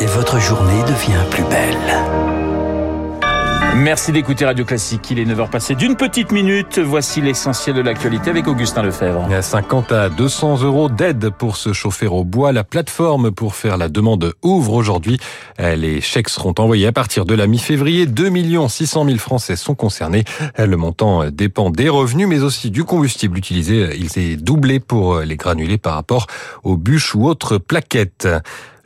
et votre journée devient plus belle. Merci d'écouter Radio Classique. Il est 9h passé d'une petite minute. Voici l'essentiel de l'actualité avec Augustin Lefebvre. Il y a 50 à 200 euros d'aide pour se chauffer au bois. La plateforme pour faire la demande ouvre aujourd'hui. Les chèques seront envoyés à partir de la mi-février. 2 600 000 Français sont concernés. Le montant dépend des revenus, mais aussi du combustible utilisé. Il s'est doublé pour les granulés par rapport aux bûches ou autres plaquettes.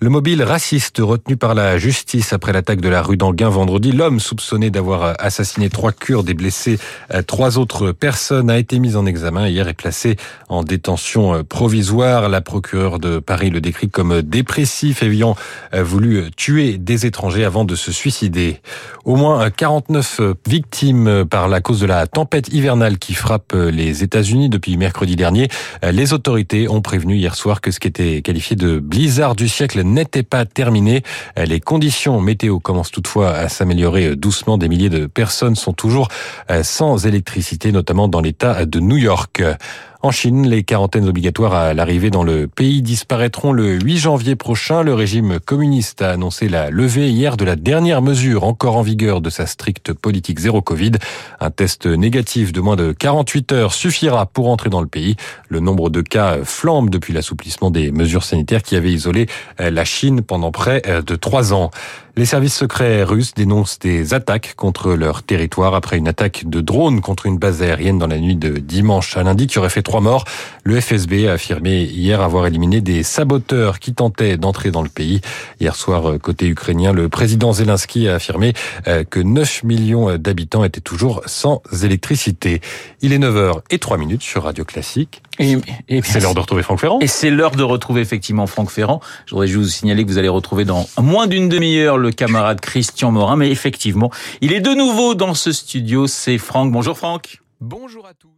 Le mobile raciste retenu par la justice après l'attaque de la rue d'Anguin vendredi, l'homme soupçonné d'avoir assassiné trois Kurdes et blessé euh, trois autres personnes a été mis en examen hier et placé en détention euh, provisoire. La procureure de Paris le décrit comme dépressif ayant euh, voulu tuer des étrangers avant de se suicider. Au moins 49 victimes par la cause de la tempête hivernale qui frappe les États-Unis depuis mercredi dernier. Les autorités ont prévenu hier soir que ce qui était qualifié de blizzard du siècle n'était pas terminée. Les conditions météo commencent toutefois à s'améliorer doucement. Des milliers de personnes sont toujours euh, sans électricité, notamment dans l'État de New York. En Chine, les quarantaines obligatoires à l'arrivée dans le pays disparaîtront le 8 janvier prochain. Le régime communiste a annoncé la levée hier de la dernière mesure encore en vigueur de sa stricte politique zéro Covid. Un test négatif de moins de 48 heures suffira pour entrer dans le pays. Le nombre de cas flambe depuis l'assouplissement des mesures sanitaires qui avaient isolé la Chine pendant près de trois ans. Les services secrets russes dénoncent des attaques contre leur territoire après une attaque de drone contre une base aérienne dans la nuit de dimanche à lundi qui aurait fait trois morts. Le FSB a affirmé hier avoir éliminé des saboteurs qui tentaient d'entrer dans le pays. Hier soir, côté ukrainien, le président Zelensky a affirmé euh, que 9 millions d'habitants étaient toujours sans électricité. Il est 9h et 3 minutes sur Radio Classique. Et, c'est l'heure de retrouver Franck Ferrand. Et c'est l'heure de retrouver effectivement Franck Ferrand. Je voudrais juste vous signaler que vous allez retrouver dans moins d'une demi-heure le camarade Christian Morin. Mais effectivement, il est de nouveau dans ce studio. C'est Franck. Bonjour Franck. Bonjour à tous.